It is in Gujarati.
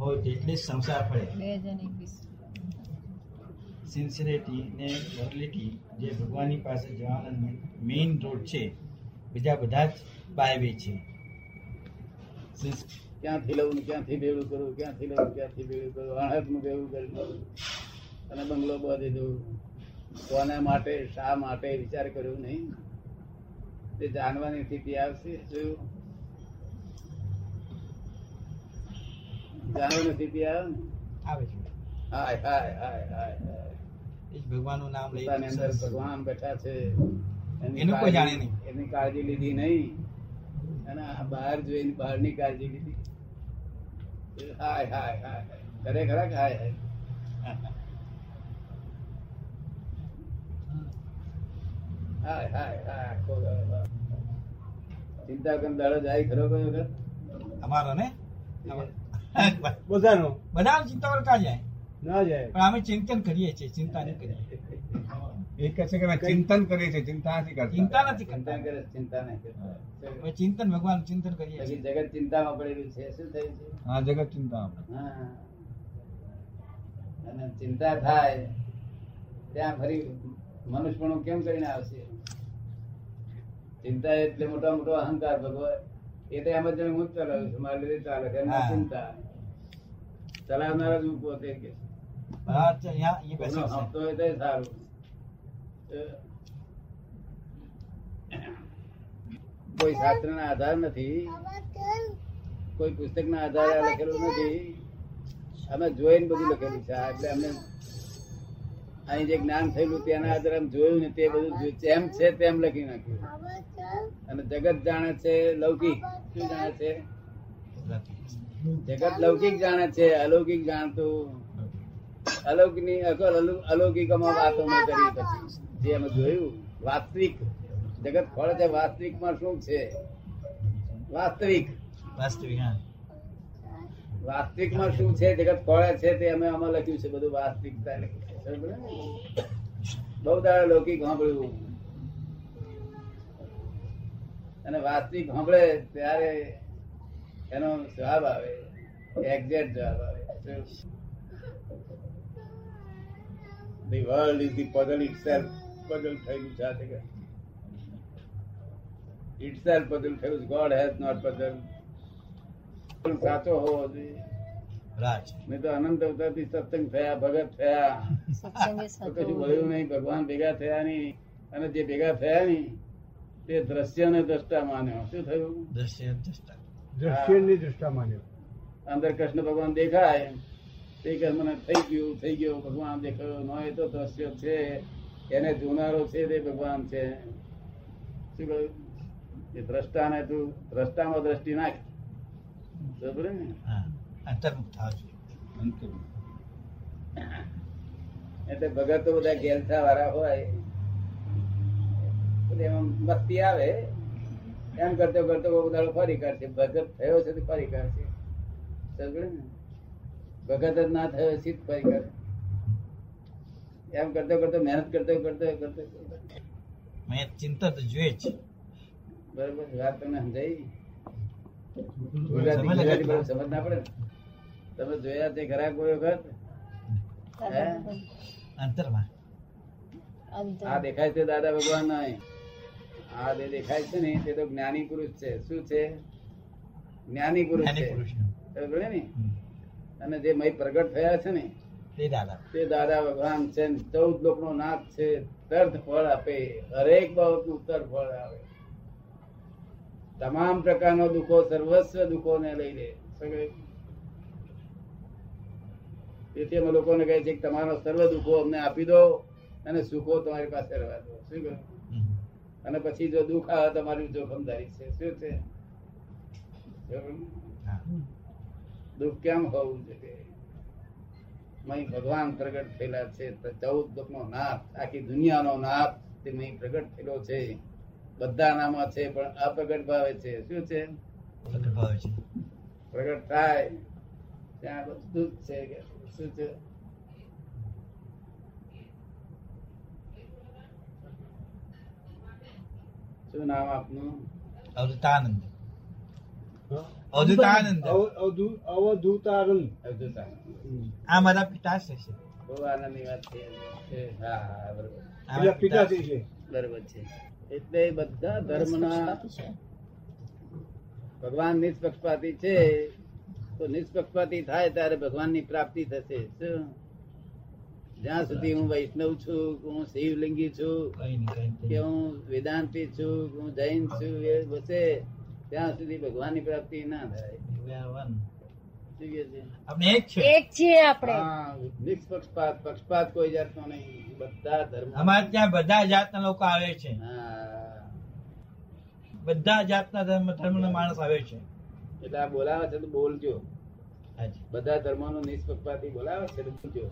હોય તેટલી સંસાર ફળે બે હજાર એકવીસ. સિન્સિયરિટી ને લોયલિટી જે ભગવાનની પાસે જવાનો મેઇન રોડ છે બીજા બધા જ બાયવે છે. ક્યાંથી લઉં ક્યાંથી ભેળું કરું ક્યાંથી લઉં ક્યાંથી ભેળું કરું અણહકનું ભેળું કરી અને બંગલો બાંધી દઉં. કોના માટે શા માટે વિચાર કર્યો નહીં? તે જાણવાની સ્થિતિ આવશે શું જાણવાની નથી આવે આવે છે. હાય હાય હાય હાય હાય. એ જ ભગવાનનું નામ લઈ અંદર ભગવાન બેઠા છે. એનું કોઈ જાણે નહીં. એની કાળજી લીધી નહીં. અને બહાર જોઈને બહારની કાળજી લીધી. હાય હાય હાય હાય. ખરેખર હાય હાય? હાય હાય હાય ચિંતા કરીને દાડો જાય ખરો કયો વખત? અમારો ને? બધાનો. બધા ચિંતા કરતા જાય? ના જાય. પણ અમે ચિંતન કરીએ છીએ ચિંતા નહીં કરીએ. એ કહે છે કે ચિંતન કરીએ છીએ ચિંતા નથી કરતા. ચિંતા નથી કરતા. કરે ચિંતા નહીં કરતા. ચિંતન ભગવાન ચિંતન કરીએ છીએ. જગત ચિંતામાં પડેલું છે શું થયું છે? હા જગત ચિંતા હા. અને ચિંતા થાય ત્યાં ફરી મનુષ્યપણું કેમ કરીને આવશે? ચિંતા એટલે મોટા મોટો અહંકાર ભગવાન. એ તો એમ જ જાણે હું ચલાવું છું મારી રીતે ચાલે. ચિંતા. ચલાવનારા જ હું પોતે કે. હપ્તો હોય સારું. કોઈ શાસ્ત્ર ના આધાર નથી કોઈ પુસ્તક ના આધારે લખેલું નથી. અમે જોઈને બધું લખેલું છે એટલે અમને અહીં જે જ્ઞાન થયેલું તેના આધારે અમે જોયું ને તે બધું જેમ છે તેમ લખી નાખ્યું. અને જગત જાણે છે લૌકિક શું જાણે છે? જગત લૌકિક જાણે છે અલૌકિક જાણતું. અલૌકિકની અકલ અલૌ- વાતો મેં કરી પછી જે અમે જોયું વાસ્તવિક. જગત ફળ છે વાસ્તવિકમાં શું છે? વાસ્તવિક. વાસ્તવિક વાસ્તવિકમાં શું છે? જગત ફળે છે તે અમે આમાં લખ્યું છે બધું વાસ્તવિકતા? બહુ દાડે લૌકિક સાંભળ્યું. અને વાસ્તવિક સાંભળે ત્યારે એનો જવાબ આવે. એક્ઝેક્ટ જવાબ આવે. The world is the puzzle itself puzzle થયેલું છે. Itself puzzle થયેલું ગોડ હેઝ નોટ પઝલ સાચો હોવો જોઈએ. રાજ. તો અનંત અવતારથી સત્સંગ થયા ભગત થયા. કશું નહીં. ભગવાન ભેગા થયા નહીં. અને જે ભેગા થયા નહીં તે દ્રશ્ય ને દ્રષ્ટા માન્યો. શું થયું? દ્રશ્ય દ્રષ્ટા. દ્રષ્ટિની દ્રષ્ટા માન્યો અંદર કૃષ્ણ ભગવાન દેખાય. તે કે મને થઈ ગયું થઈ ગયું ભગવાન દેખાયો. ન એ તો દ્રશ્ય છે. એને જોનારો છે તે ભગવાન છે. શું કહ્યું? એ દ્રષ્ટાને તું દ્રષ્ટામાં દ્રષ્ટિ નાખ. બરાબર ને? અંતર્મુખ થાવ એટલે ભગત તો બધા ગેલથા વાળા હોય એમાં મસ્તી આવે. એમ કરતો કરતો કોક દાડો ફરી કરશે ભગત થયો છે તો ફરી કરશે ભગત જ ના થયો સીધ ફરી કાઢે એમ કરતો કરતો મહેનત કરતો કરતો કરતો કરતો. મેં ચિંતા તો જોઈએ છે બરોબર વાત તમને સમજાઈ? સમજ ગુજરાતી ગુજરાતી બરોબર સમજ ના પડે તમે જોયા તે ખરા કોઈ વખત? હે? અંતરમાં. આ દેખાય છે દાદા ભગવાન નહીં આ જે દેખાય છે ને તે તો જ્ઞાની પુરુષ છે. શું છે? જ્ઞાની પુરુષ છે. ને? અને જે મય પ્રગટ થયા છે ને તે દાદા. તે દાદા ભગવાન છે ચૌદ લોક નો નાથ છે. તર્થ ફળ આપે. હરેક બાબતનું તર ફળ આવે. તમામ પ્રકારનો દુઃખો સર્વસ્વ દુઃખોને લઈ લે. તેથી અમે લોકોને કહે છે કે તમારો સર્વ દુઃખો અમને આપી દો અને સુખો તમારી પાસે રહેવા દો. શું કહ્યું. અને પછી જો દુઃખ આવે તમારી જોખમદારી છે. શું છે? ને? દુઃખ કેમ હોવું જોઈએ? ભગવાન પ્રગટ થયેલા છે ચૌદ ચૌદ લોકનો નાથ આખી દુનિયાનો નાથ તે મહી પ્રગટ થયેલો છે. બધા નામાં છે પણ અપ્રગટ ભાવે છે. શું છે? પ્રગટ ભાવે છે. પ્રગટ થાય. ત્યાં બધું જ છે શું છે? શું નામ આપનું? અવધૂતાનંદ. અવ- અવધૂ- અવધૂતાનંદ. આ મારા પિતા છે બહુ આનંદની વાત છે. હા હા બરોબર. આ એટલે પિતા પિતાજી છે. બરોબર છે. એટલે બધા ધર્મના. ભગવાન નિષ્પક્ષપાતી છે. તો નિષ્પક્ષપાતી થાય ત્યારે ભગવાનની પ્રાપ્તિ થશે. શું? જ્યાં સુધી હું વૈષ્ણવ છું હું શિવલિંગી છું. કે હું વેદાંતિ છું હું જૈન છું એ હશે ત્યાં સુધી ભગવાનની પ્રાપ્તિ ના થાય. એવું આવવાનું. શું કહે છે? આપણે એક છે. આપણે. હા, નિષ્પક્ષપાત પક્ષપાત કોઈ જાતનો નહીં. બધા ધર્મ. અમારે ત્યાં બધા જાતના લોકો આવે છે. હા. બધા જાતના ધર્મ ધર્મના માણસ આવે છે. એટલે આ બોલાવે છે તો બોલજો. બધા બધા ધર્મોનો નિષ્પક્ષપાતી બોલાવે છે તો બોલજો.